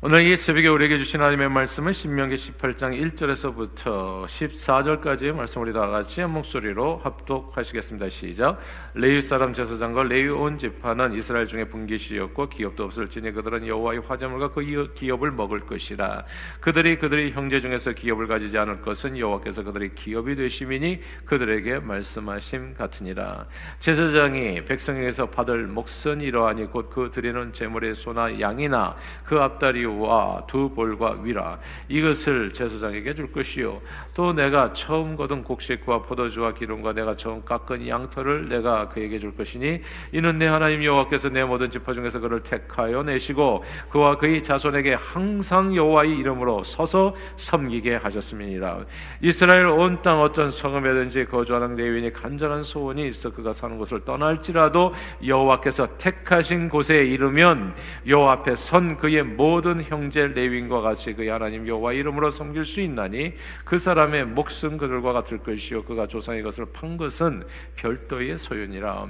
오늘 이 새벽에 우리에게 주신 하나님의 말씀은 신명기 18장 1절에서부터 14절까지의 말씀 우리 다 같이 한 목소리로 합독하시겠습니다. 시작. 레위 사람 제사장과 레위 온 지파는 이스라엘 중에 분깃이었고 기업도 없을지니 그들은 여호와의 화제물과 그 기업을 먹을 것이라. 그들이 그들의 형제 중에서 기업을 가지지 않을 것은 여호와께서 그들의 기업이 되심이니 그들에게 말씀하심 같으니라. 제사장이 백성에게서 받을 몫은 이러하니 곧 그 드리는 제물의 소나 양이나 그 앞다리 우와 두 볼과 위라. 이것을 제사장에게 줄 것이요 또 내가 처음 거둔 곡식과 포도주와 기름과 내가 처음 깎은 양털을 내가 그에게 줄 것이니 이는 내 하나님 여호와께서 내 모든 지파 중에서 그를 택하여 내시고 그와 그의 자손에게 항상 여호와의 이름으로 서서 섬기게 하셨음이니라. 이스라엘 온 땅 어떤 성읍에든지 거주하는 레위인이 간절한 소원이 있어 그가 사는 곳을 떠날지라도 여호와께서 택하신 곳에 이르면 여호와 앞에 선 그의 모든 형제 레윈과 같이 그 하나님 여호와 이름으로 섬길 수 있나니 그 사람 의 목숨 그들과 같을 것이요. 그가 조상의 것을 판 것은 별도의 소유니라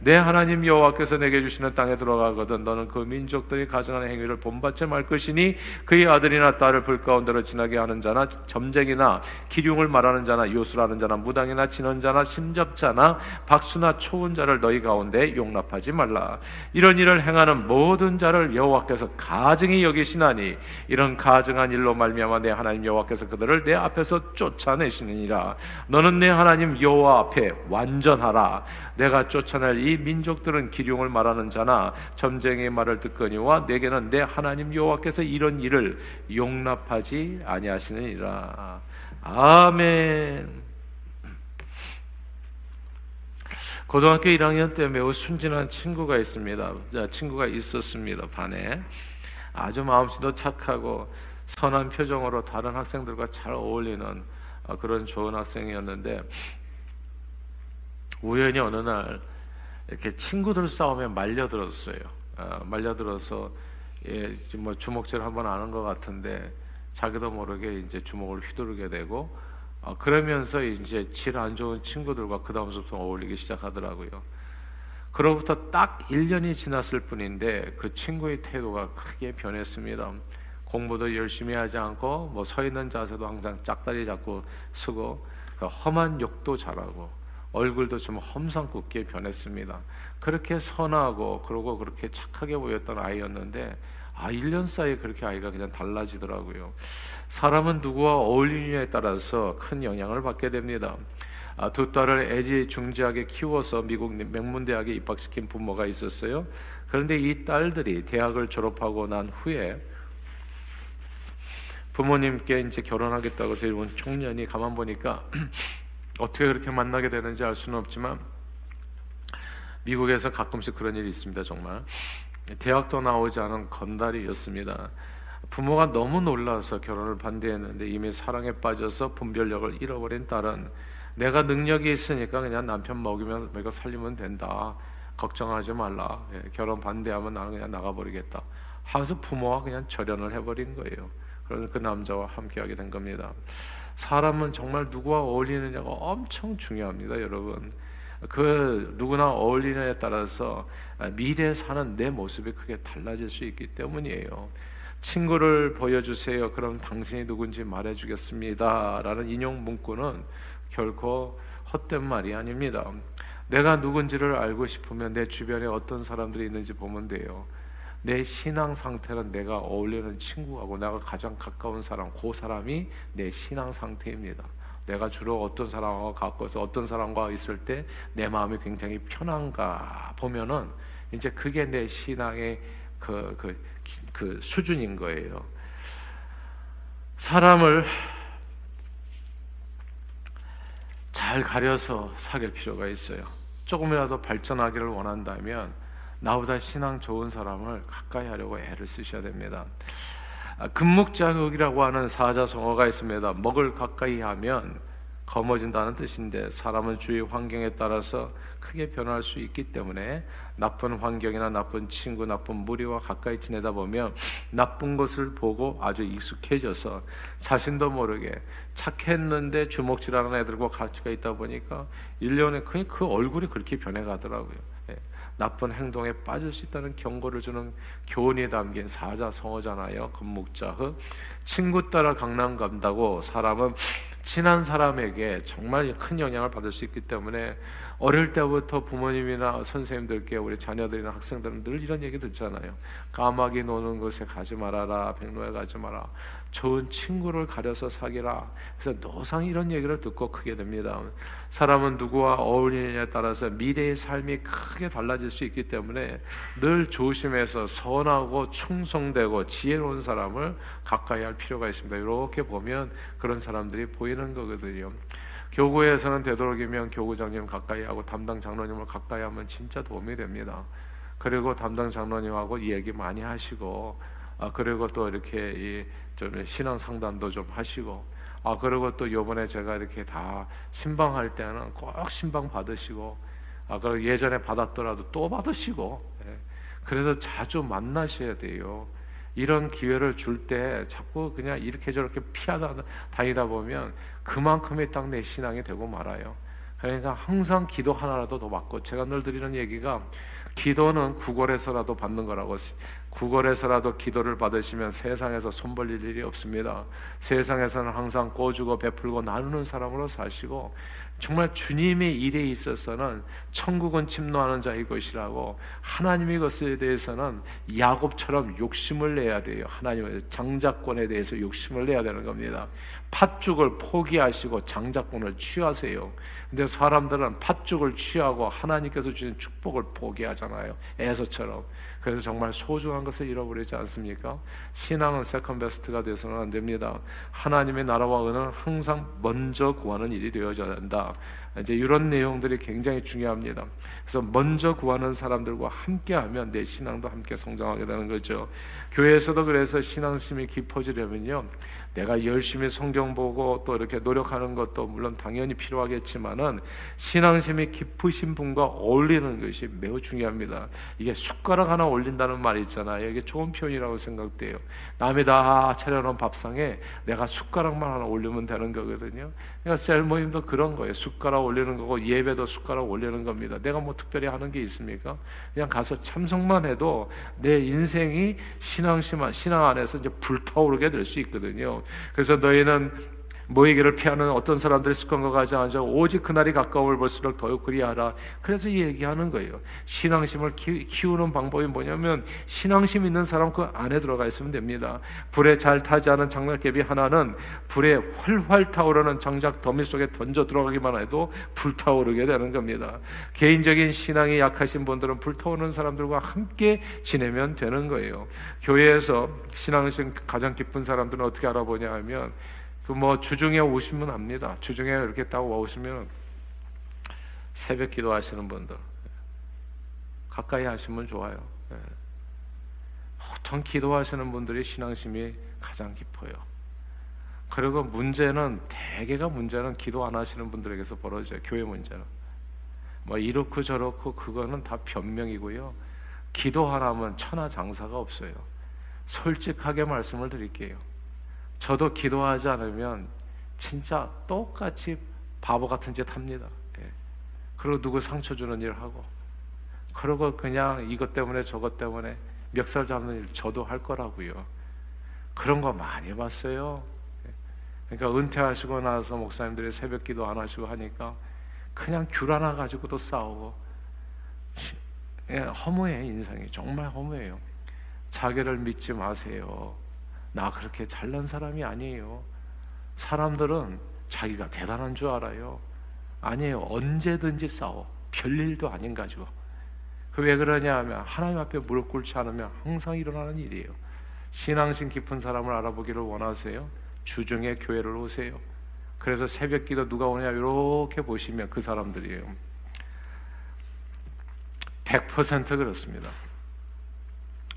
내 하나님 여호와께서 내게 주시는 땅에 들어가거든 너는 그 민족들이 가정하는 행위를 본받지 말 것이니 그의 아들이나 딸을 불 가운데로 지나게 하는 자나 점쟁이나 기륭을 말하는 자나 요술하는 자나 무당이나 진언 자나 심접자나 박수나 초운 자를 너희 가운데 용납하지 말라. 이런 일을 행하는 모든 자를 여호와께서 가증히 여기시나니 이런 가증한 일로 말미암아 내 하나님 여호와께서 그들을 내 앞에서 쫓아내시느니라. 너는 내 하나님 여호와 앞에 완전하라 내가 쫓아낼 이 민족들은 기룡을 말하는 자나 점쟁이의 말을 듣거니와 내게는 내 하나님 여호와께서 이런 일을 용납하지 아니하시느니라. 아멘. 고등학교 1학년 때 매우 순진한 친구가 있습니다. 친구가 있었습니다. 반에 아주 마음씨도 착하고 선한 표정으로 다른 학생들과 잘 어울리는 그런 좋은 학생이었는데 우연히 어느 날 이렇게 친구들 싸움에 말려들었어요. 어, 말려들어서 예, 뭐 주먹질 한번 하는 것 같은데 자기도 모르게 이제 주먹을 휘두르게 되고 어, 그러면서 이제 질 안 좋은 친구들과 그 다음부터 어울리기 시작하더라고요. 그로부터 딱 1년이 지났을 뿐인데 그 친구의 태도가 크게 변했습니다. 공부도 열심히 하지 않고 뭐 서 있는 자세도 항상 짝다리 잡고 쓰고 그 험한 욕도 잘하고 얼굴도 좀 험상궂게 변했습니다. 그렇게 선하고 그러고 그렇게 착하게 보였던 아이였는데 아 1년 사이에 그렇게 아이가 그냥 달라지더라고요. 사람은 누구와 어울리느냐에 따라서 큰 영향을 받게 됩니다. 아, 두 딸을 애지중지하게 키워서 미국 명문대학에 입학시킨 부모가 있었어요. 그런데 이 딸들이 대학을 졸업하고 난 후에 부모님께 이제 결혼하겠다고 데려온 청년이 가만 보니까 어떻게 그렇게 만나게 되는지 알 수는 없지만 미국에서 가끔씩 그런 일이 있습니다. 정말 대학도 나오지 않은 건달이었습니다. 부모가 너무 놀라서 결혼을 반대했는데 이미 사랑에 빠져서 분별력을 잃어버린 딸은 내가 능력이 있으니까 그냥 남편 먹이면 내가 살리면 된다. 걱정하지 말라. 예, 결혼 반대하면 나는 그냥 나가버리겠다. 하면서 부모와 그냥 절연을 해버린 거예요. 그래서 그 남자와 함께하게 된 겁니다. 사람은 정말 누구와 어울리느냐가 엄청 중요합니다, 여러분. 그 누구나 어울리느냐에 따라서 미래에 사는 내 모습이 크게 달라질 수 있기 때문이에요. 친구를 보여주세요. 그럼 당신이 누군지 말해주겠습니다. 라는 인용 문구는 결코 헛된 말이 아닙니다. 내가 누군지를 알고 싶으면 내 주변에 어떤 사람들이 있는지 보면 돼요. 내 신앙 상태는 내가 어울리는 친구하고 내가 가장 가까운 사람, 그 사람이 내 신앙 상태입니다. 내가 주로 어떤 사람과 가까워서 어떤 사람과 있을 때 내 마음이 굉장히 편한가 보면은 이제 그게 내 신앙의 그, 그, 그 수준인 거예요. 사람을 잘 가려서 사귈 필요가 있어요. 조금이라도 발전하기를 원한다면 나보다 신앙 좋은 사람을 가까이 하려고 애를 쓰셔야 됩니다. 아, 금묵자극이라고 하는 사자성어가 있습니다. 먹을 가까이 하면 검어진다는 뜻인데 사람은 주위 환경에 따라서 크게 변할 수 있기 때문에 나쁜 환경이나 나쁜 친구, 나쁜 무리와 가까이 지내다 보면 나쁜 것을 보고 아주 익숙해져서 자신도 모르게 착했는데 주먹질하는 애들과 같이 있다 보니까 1년에 그 얼굴이 그렇게 변해가더라고요. 나쁜 행동에 빠질 수 있다는 경고를 주는 교훈이 담긴 사자성어잖아요. 건목자흑 친구 따라 강남 간다고 사람은 친한 사람에게 정말 큰 영향을 받을 수 있기 때문에 어릴 때부터 부모님이나 선생님들께 우리 자녀들이나 학생들은 늘 이런 얘기 듣잖아요. 까마귀 노는 곳에 가지 말아라. 백로에 가지 마라. 좋은 친구를 가려서 사귀라. 그래서 노상 이런 얘기를 듣고 크게 됩니다. 사람은 누구와 어울리느냐에 따라서 미래의 삶이 크게 달라질 수 있기 때문에 늘 조심해서 선하고 충성되고 지혜로운 사람을 가까이 할 필요가 있습니다. 이렇게 보면 그런 사람들이 보이는 거거든요. 교구에서는 되도록이면 교구장님 가까이 하고 담당 장로님을 가까이 하면 진짜 도움이 됩니다. 그리고 담당 장로님하고 얘기 많이 하시고 아 그리고 또 이렇게 이 좀 신앙 상담도 좀 하시고 아 그리고 또 요번에 제가 이렇게 다 신방할 때는 꼭 신방 받으시고 아 그리고 예전에 받았더라도 또 받으시고 예. 그래서 자주 만나셔야 돼요. 이런 기회를 줄 때 자꾸 그냥 이렇게 저렇게 피하다 다니다 보면 그만큼의 딱 내 신앙이 되고 말아요. 그러니까 항상 기도 하나라도 더 받고 제가 늘 드리는 얘기가 기도는 구걸에서라도 받는 거라고 구걸에서라도 기도를 받으시면 세상에서 손 벌릴 일이 없습니다. 세상에서는 항상 꿔주고 베풀고 나누는 사람으로 사시고 정말 주님의 일에 있어서는 천국은 침노하는 자의 것이라고 하나님의 것에 대해서는 야곱처럼 욕심을 내야 돼요. 하나님의 장자권에 대해서 욕심을 내야 되는 겁니다. 팥죽을 포기하시고 장자권을 취하세요. 근데 사람들은 팥죽을 취하고 하나님께서 주신 축복을 포기하잖아요. 에서처럼. 그래서 정말 소중한 것을 잃어버리지 않습니까? 신앙은 second best가 되서는 안 됩니다. 하나님의 나라와 은은 항상 먼저 구하는 일이 되어져야 된다. job. 이제 이런 내용들이 굉장히 중요합니다. 그래서 먼저 구하는 사람들과 함께하면 내 신앙도 함께 성장하게 되는 거죠. 교회에서도 그래서 신앙심이 깊어지려면요. 내가 열심히 성경 보고 또 이렇게 노력하는 것도 물론 당연히 필요하겠지만은 신앙심이 깊으신 분과 어울리는 것이 매우 중요합니다. 이게 숟가락 하나 올린다는 말이 있잖아요. 이게 좋은 표현이라고 생각돼요. 남이 다 차려놓은 밥상에 내가 숟가락만 하나 올리면 되는 거거든요. 그러니까 셀 모임도 그런 거예요. 숟가락 올리는 거고 예배도 숟가락 올리는 겁니다. 내가 뭐 특별히 하는 게 있습니까? 그냥 가서 참석만 해도 내 인생이 신앙심 신앙 안에서 이제 불타오르게 될 수 있거든요. 그래서 너희는 모이기를 피하는 어떤 사람들이 습관과 가지 않아 오직 그날이 가까움을 볼수록 더욱 그리하라. 그래서 얘기하는 거예요. 신앙심을 키, 우는 방법이 뭐냐면 신앙심 있는 사람 그 안에 들어가 있으면 됩니다. 불에 잘 타지 않은 장작개비 하나는 불에 활활 타오르는 장작 더미 속에 던져 들어가기만 해도 불타오르게 되는 겁니다. 개인적인 신앙이 약하신 분들은 불타오르는 사람들과 함께 지내면 되는 거예요. 교회에서 신앙심 가장 깊은 사람들은 어떻게 알아보냐 하면 그 뭐 주중에 오시면 압니다. 주중에 이렇게 딱 오시면 새벽 기도 하시는 분들 가까이 하시면 좋아요. 예. 보통 기도하시는 분들이 신앙심이 가장 깊어요. 그리고 문제는 대개가 문제는 기도 안 하시는 분들에게서 벌어져요. 교회 문제는 뭐 이렇고 저렇고 그거는 다 변명이고요. 기도 하나면 천하 장사가 없어요. 솔직하게 말씀을 드릴게요. 저도 기도하지 않으면 진짜 똑같이 바보 같은 짓 합니다. 예. 그리고 누구 상처 주는 일 하고, 그리고 그냥 이것 때문에 저것 때문에 멱살 잡는 일 저도 할 거라고요. 그런 거 많이 봤어요. 예. 그러니까 은퇴하시고 나서 목사님들이 새벽 기도 안 하시고 하니까 그냥 귤 하나 가지고도 싸우고 예, 허무해 인상이 정말 허무해요. 자기를 믿지 마세요. 나 그렇게 잘난 사람이 아니에요. 사람들은 자기가 대단한 줄 알아요. 아니에요. 언제든지 싸워. 별일도 아닌 가지고. 그 왜 그러냐 하면 하나님 앞에 무릎 꿇지 않으면 항상 일어나는 일이에요. 신앙심 깊은 사람을 알아보기를 원하세요? 주중에 교회를 오세요. 그래서 새벽 기도 누가 오냐 이렇게 보시면 그 사람들이에요. 100% 그렇습니다.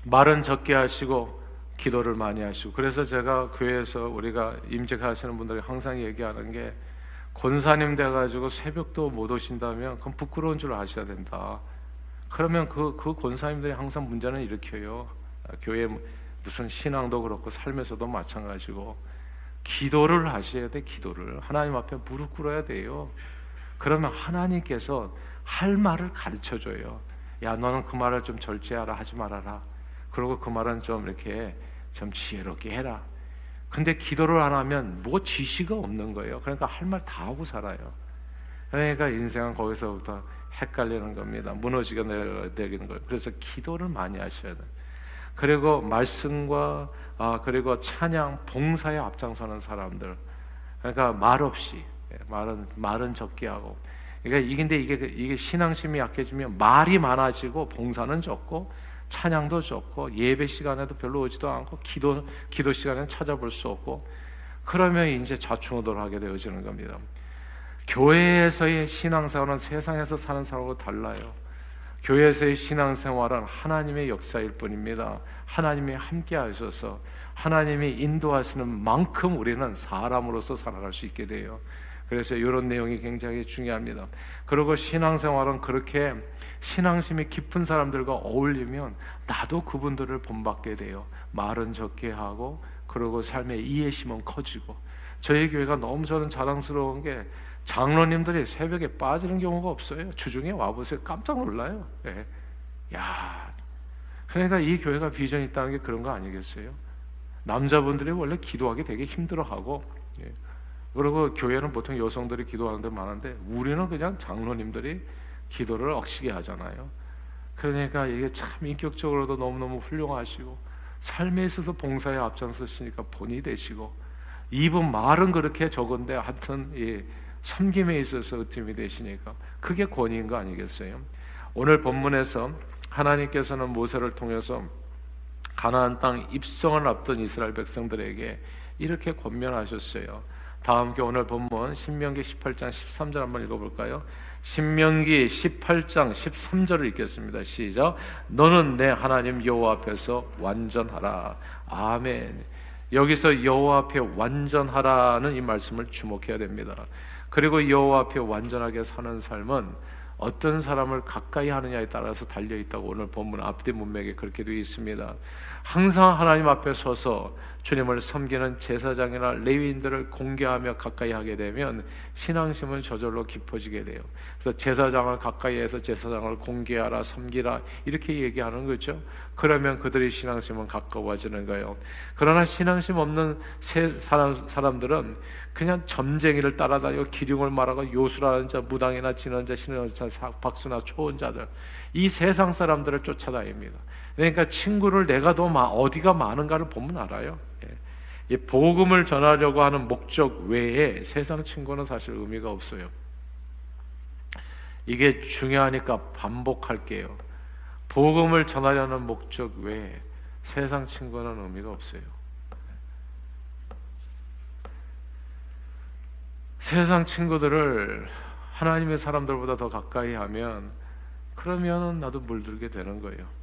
말은 적게 하시고 기도를 많이 하시고 그래서 제가 교회에서 우리가 임직하시는 분들이 항상 얘기하는 게 권사님 돼가지고 새벽도 못 오신다면 그건 부끄러운 줄 아셔야 된다. 그러면 그, 그 권사님들이 항상 문제는 일으켜요. 교회 무슨 신앙도 그렇고 삶에서도 마찬가지고 기도를 하셔야 돼 기도를 하나님 앞에 무릎 꿇어야 돼요. 그러면 하나님께서 할 말을 가르쳐 줘요. 야 너는 그 말을 좀 절제하라 하지 말아라. 그리고 그 말은 좀 이렇게 좀 지혜롭게 해라. 근데 기도를 안 하면 뭐 지시가 없는 거예요. 그러니까 할 말 다 하고 살아요. 그러니까 인생은 거기서부터 헷갈리는 겁니다. 무너지게 되는 거예요. 그래서 기도를 많이 하셔야 돼요. 그리고 말씀과 아 그리고 찬양, 봉사에 앞장서는 사람들. 그러니까 말 없이 예, 말은 말은 적게 하고. 그러니까 이게 근데 이게 이게 신앙심이 약해지면 말이 많아지고 봉사는 적고 찬양도 적고 예배 시간에도 별로 오지도 않고 기도 기도 시간에는 찾아볼 수 없고 그러면 이제 좌충우돌 하게 되어지는 겁니다. 교회에서의 신앙생활은 세상에서 사는 사람하고 달라요. 교회에서의 신앙생활은 하나님의 역사일 뿐입니다. 하나님이 함께 하셔서 하나님이 인도하시는 만큼 우리는 사람으로서 살아갈 수 있게 돼요. 그래서 이런 내용이 굉장히 중요합니다. 그리고 신앙생활은 그렇게 신앙심이 깊은 사람들과 어울리면 나도 그분들을 본받게 돼요. 말은 적게 하고 그리고 삶의 이해심은 커지고 저희 교회가 너무 저는 자랑스러운 게 장로님들이 새벽에 빠지는 경우가 없어요. 주중에 와보세요. 깜짝 놀라요. 예. 야, 그러니까 이 교회가 비전이 있다는 게 그런 거 아니겠어요? 남자분들이 원래 기도하기 되게 힘들어하고, 예. 그리고 교회는 보통 여성들이 기도하는 데 많은데 우리는 그냥 장로님들이 기도를 억시게 하잖아요. 그러니까 이게 참 인격적으로도 너무너무 훌륭하시고 삶에 있어서 봉사에 앞장서시니까 본이 되시고 입은 말은 그렇게 적은데 하여튼 예, 섬김에 있어서 으뜸이 되시니까 그게 권위인 거 아니겠어요? 오늘 본문에서 하나님께서는 모세를 통해서 가나안 땅 입성을 앞둔 이스라엘 백성들에게 이렇게 권면하셨어요. 다 함께 오늘 본문 신명기 18장 13절 한번 읽어볼까요? 신명기 18장 13절을 읽겠습니다. 시작. 너는 내 하나님 여호와 앞에서 완전하라. 아멘. 여기서 여호와 앞에 완전하라는 이 말씀을 주목해야 됩니다. 그리고 여호와 앞에 완전하게 사는 삶은 어떤 사람을 가까이 하느냐에 따라서 달려 있다고 오늘 본문 앞뒤 문맥에 그렇게 되어 있습니다. 항상 하나님 앞에 서서 주님을 섬기는 제사장이나 레위인들을 공개하며 가까이 하게 되면 신앙심은 저절로 깊어지게 돼요. 그래서 제사장을 가까이해서 제사장을 공개하라 섬기라 이렇게 얘기하는 거죠. 그러면 그들의 신앙심은 가까워지는 거예요. 그러나 신앙심 없는 사람, 사람들은 그냥 점쟁이를 따라다니고 기륭을 말하고 요술하는 자, 무당이나 지는 자, 신은 자, 박수나 초혼자들 이 세상 사람들을 쫓아다닙니다. 그러니까 친구를 내가 더 어디가 많은가를 보면 알아요. 예. 복음을 전하려고 하는 목적 외에 세상 친구는 사실 의미가 없어요. 이게 중요하니까 반복할게요. 복음을 전하려는 목적 외에 세상 친구는 의미가 없어요. 세상 친구들을 하나님의 사람들보다 더 가까이 하면 그러면 나도 물들게 되는 거예요.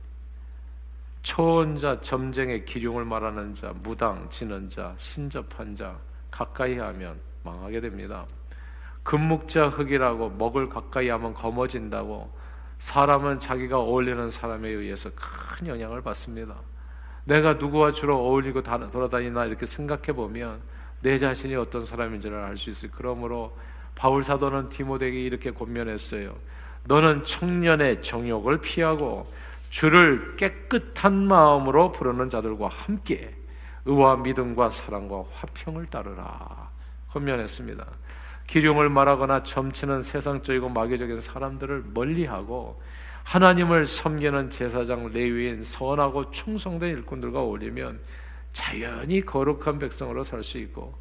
초혼자, 점쟁의 기륭을 말하는 자, 무당, 지는 자, 신접한 자 가까이 하면 망하게 됩니다. 금묵자 흙이라고 먹을 가까이 하면 검어진다고 사람은 자기가 어울리는 사람에 의해서 큰 영향을 받습니다. 내가 누구와 주로 어울리고 돌아다니나 이렇게 생각해 보면 내 자신이 어떤 사람인지를 알 수 있어요. 그러므로 바울 사도는 디모데에게 이렇게 권면했어요. 너는 청년의 정욕을 피하고 주를 깨끗한 마음으로 부르는 자들과 함께 의와 믿음과 사랑과 화평을 따르라. 권면했습니다. 기륭을 말하거나 점치는 세상적이고 마귀적인 사람들을 멀리하고 하나님을 섬기는 제사장 레위인 선하고 충성된 일꾼들과 어울리면 자연히 거룩한 백성으로 살 수 있고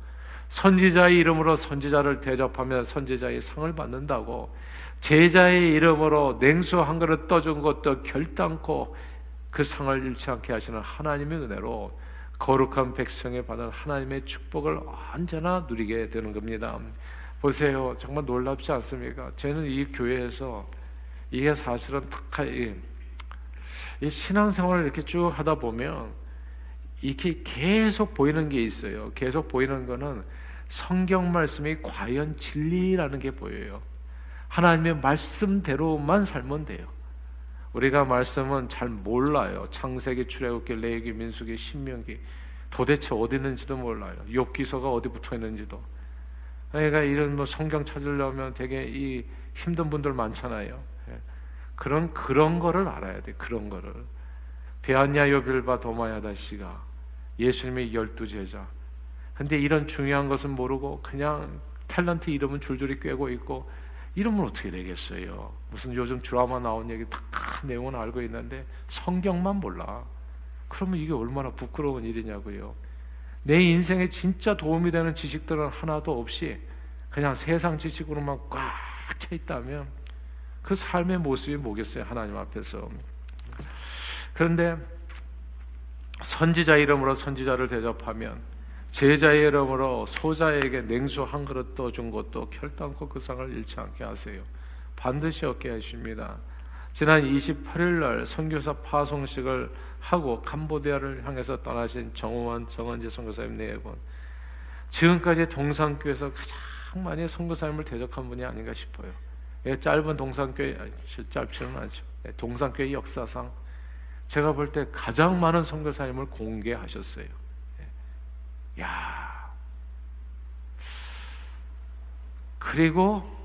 선지자의 이름으로 선지자를 대접하면 선지자의 상을 받는다고 제자의 이름으로 냉수 한 그릇 떠준 것도 결단코 그 상을 잃지 않게 하시는 하나님의 은혜로 거룩한 백성에 받은 하나님의 축복을 언제나 누리게 되는 겁니다. 보세요. 정말 놀랍지 않습니까? 저는 이 교회에서 이게 사실은 이, 이 신앙생활을 이렇게 쭉 하다 보면 이렇게 계속 보이는 게 있어요. 계속 보이는 거는 성경 말씀이 과연 진리라는 게 보여요. 하나님의 말씀대로만 살면 돼요. 우리가 말씀은 잘 몰라요. 창세기, 출애굽기, 레위기, 민수기, 신명기 도대체 어디 있는지도 몰라요. 욥기서가 어디 붙어 있는지도. 그러니까 이런 뭐 성경 찾으려면 되게 이 힘든 분들 많잖아요. 예. 그런 그런 거를 알아야 돼. 그런 거를. 베아냐 요빌바 도마야다 씨가 예수님의 열두 제자. 근데 이런 중요한 것은 모르고 그냥 탤런트 이름은 줄줄이 꿰고 있고 이러면 어떻게 되겠어요? 무슨 요즘 드라마 나온 얘기 다 내용은 알고 있는데 성경만 몰라. 그러면 이게 얼마나 부끄러운 일이냐고요. 내 인생에 진짜 도움이 되는 지식들은 하나도 없이 그냥 세상 지식으로만 꽉 차 있다면 그 삶의 모습이 뭐겠어요? 하나님 앞에서. 그런데 선지자 이름으로 선지자를 대접하면 제자의 이름으로 소자에게 냉수 한 그릇 떠준 것도 결단코 그 상을 잃지 않게 하세요. 반드시 얻게 하십니다. 지난 28일 날 선교사 파송식을 하고 캄보디아를 향해서 떠나신 정호원 정원지 선교사님 네 분. 지금까지 동산교에서 가장 많이 선교사님을 대적한 분이 아닌가 싶어요. 예, 짧은 동산교회 짧지는 않죠. 예, 동산교회 역사상 제가 볼 때 가장 많은 선교사님을 공개하셨어요. 야. 그리고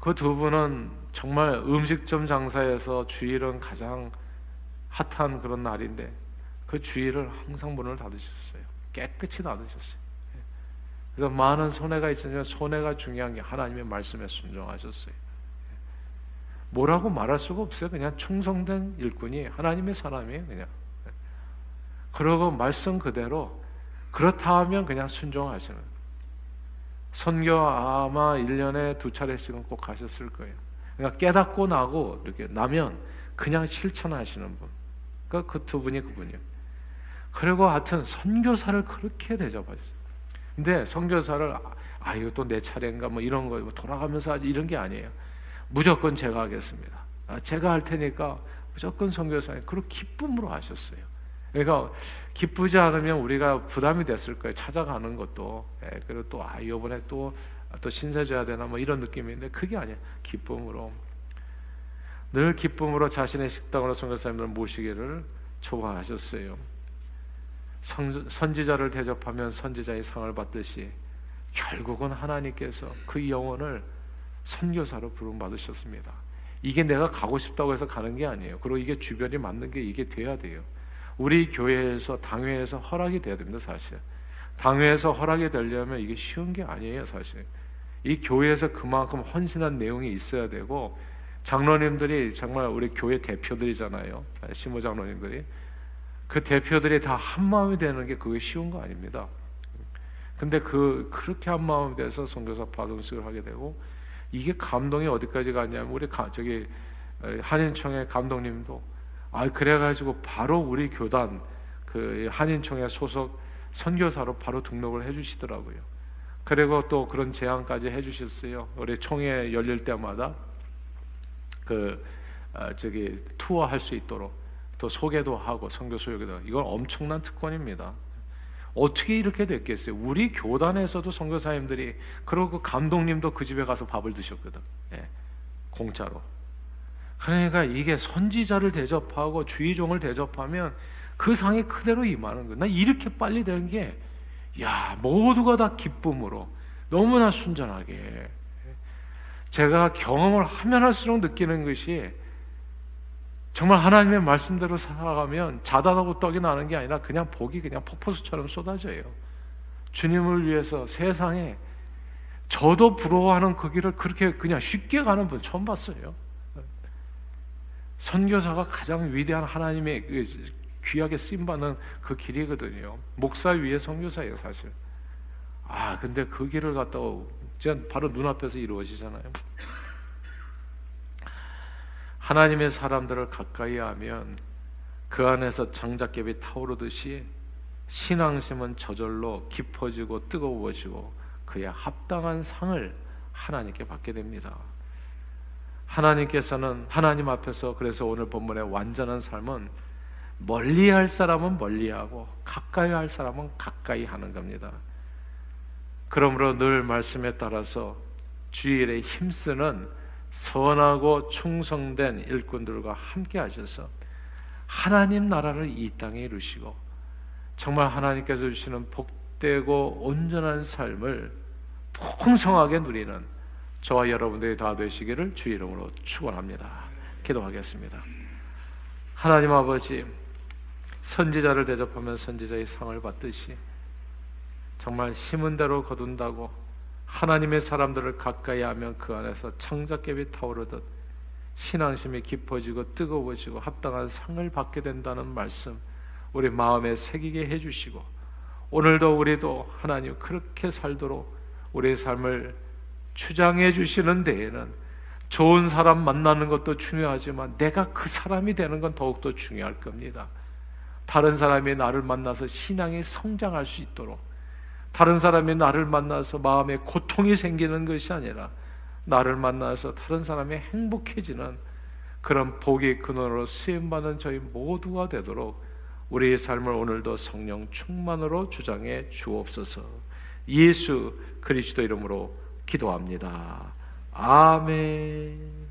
그 두 분은 정말 음식점 장사에서 주일은 가장 핫한 그런 날인데 그 주일을 항상 문을 닫으셨어요. 깨끗이 닫으셨어요. 그래서 많은 손해가 있으면 손해가 중요한 게 하나님의 말씀에 순종하셨어요. 뭐라고 말할 수가 없어요. 그냥 충성된 일꾼이 하나님의 사람이에요. 그냥. 그러고 말씀 그대로 그렇다 하면 그냥 순종하시는 선교 아마 1년에 두 차례씩은 꼭 가셨을 거예요. 그러니까 깨닫고 나고 이렇게 나면 그냥 실천하시는 분. 그러니까 그 두 분이 그분이요. 그리고 하여튼 선교사를 그렇게 대접하셨어요. 근데 선교사를 아 이거 또 내 차례인가 뭐 이런 거뭐 돌아가면서 하지 이런 게 아니에요. 무조건 제가 하겠습니다. 아, 제가 할 테니까 무조건 선교사님 그렇게 기쁨으로 하셨어요. 그러니까 기쁘지 않으면 우리가 부담이 됐을 거예요. 찾아가는 것도. 예, 그리고 또 아, 이번에 또, 또 신세 져야 되나 뭐 이런 느낌인데 그게 아니야. 기쁨으로. 늘 기쁨으로 자신의 식당으로 선교사님을 모시기를 초과하셨어요. 선, 선지자를 대접하면 선지자의 상을 받듯이 결국은 하나님께서 그 영혼을 선교사로 부름 받으셨습니다. 이게 내가 가고 싶다고 해서 가는 게 아니에요. 그리고 이게 주변이 맞는 게 이게 돼야 돼요. 우리 교회에서 당회에서 허락이 돼야 됩니다, 사실. 당회에서 허락이 되려면 이게 쉬운 게 아니에요, 사실. 이 교회에서 그만큼 헌신한 내용이 있어야 되고 장로님들이 정말 우리 교회 대표들이잖아요. 신모 장로님들이 그 대표들이 다 한 마음이 되는 게 그게 쉬운 거 아닙니다. 근데 그 그렇게 한 마음이 돼서 선교사 파동식을 하게 되고 이게 감동이 어디까지 갔냐면 우리 가, 저기 한인청의 감독님도 아 그래가지고 바로 우리 교단 그 한인총회 소속 선교사로 바로 등록을 해주시더라고요. 그리고 또 그런 제안까지 해주셨어요. 우리 총회 열릴 때마다 그 아, 저기 투어 할 수 있도록 또 소개도 하고 선교 소개도 이건 엄청난 특권입니다. 어떻게 이렇게 됐겠어요? 우리 교단에서도 선교사님들이 그리고 감독님도 그 집에 가서 밥을 드셨거든. 예, 공짜로. 그러니까 이게 선지자를 대접하고 주의종을 대접하면 그 상이 그대로 임하는 거예요. 나 이렇게 빨리 되는 게, 야, 모두가 다 기쁨으로, 너무나 순전하게. 제가 경험을 하면 할수록 느끼는 것이, 정말 하나님의 말씀대로 살아가면 자다하고 떡이 나는 게 아니라 그냥 복이 그냥 폭포수처럼 쏟아져요. 주님을 위해서 세상에 저도 부러워하는 그 길을 그렇게 그냥 쉽게 가는 분 처음 봤어요. 선교사가 가장 위대한 하나님의 그 귀하게 쓰임 받는 그 길이거든요. 목사 위에 선교사예요, 사실. 아, 근데 그 길을 갔다가 바로 눈앞에서 이루어지잖아요. 하나님의 사람들을 가까이 하면 그 안에서 장작개비 타오르듯이 신앙심은 저절로 깊어지고 뜨거워지고 그에 합당한 상을 하나님께 받게 됩니다. 하나님께서는 하나님 앞에서 그래서 오늘 본문의 완전한 삶은 멀리 할 사람은 멀리 하고 가까이 할 사람은 가까이 하는 겁니다. 그러므로 늘 말씀에 따라서 주일에 힘쓰는 선하고 충성된 일꾼들과 함께 하셔서 하나님 나라를 이 땅에 이루시고 정말 하나님께서 주시는 복되고 온전한 삶을 풍성하게 누리는 저와 여러분들이 다 되시기를 주 이름으로 축원합니다. 기도하겠습니다. 하나님 아버지 선지자를 대접하면 선지자의 상을 받듯이 정말 힘은 대로 거둔다고 하나님의 사람들을 가까이 하면 그 안에서 창작ገብ이 타오르듯 신앙심이 깊어지고 뜨거워지고 합당한 상을 받게 된다는 말씀 우리 마음에 새기게 해주시고 오늘도 우리도 하나님 그렇게 살도록 우리의 삶을 추장해 주시는 데에는 좋은 사람 만나는 것도 중요하지만 내가 그 사람이 되는 건 더욱더 중요할 겁니다. 다른 사람이 나를 만나서 신앙이 성장할 수 있도록 다른 사람이 나를 만나서 마음에 고통이 생기는 것이 아니라 나를 만나서 다른 사람이 행복해지는 그런 복의 근원으로 쓰임받는 저희 모두가 되도록 우리의 삶을 오늘도 성령 충만으로 주장해 주옵소서. 예수 그리스도 이름으로 기도합니다. 아멘.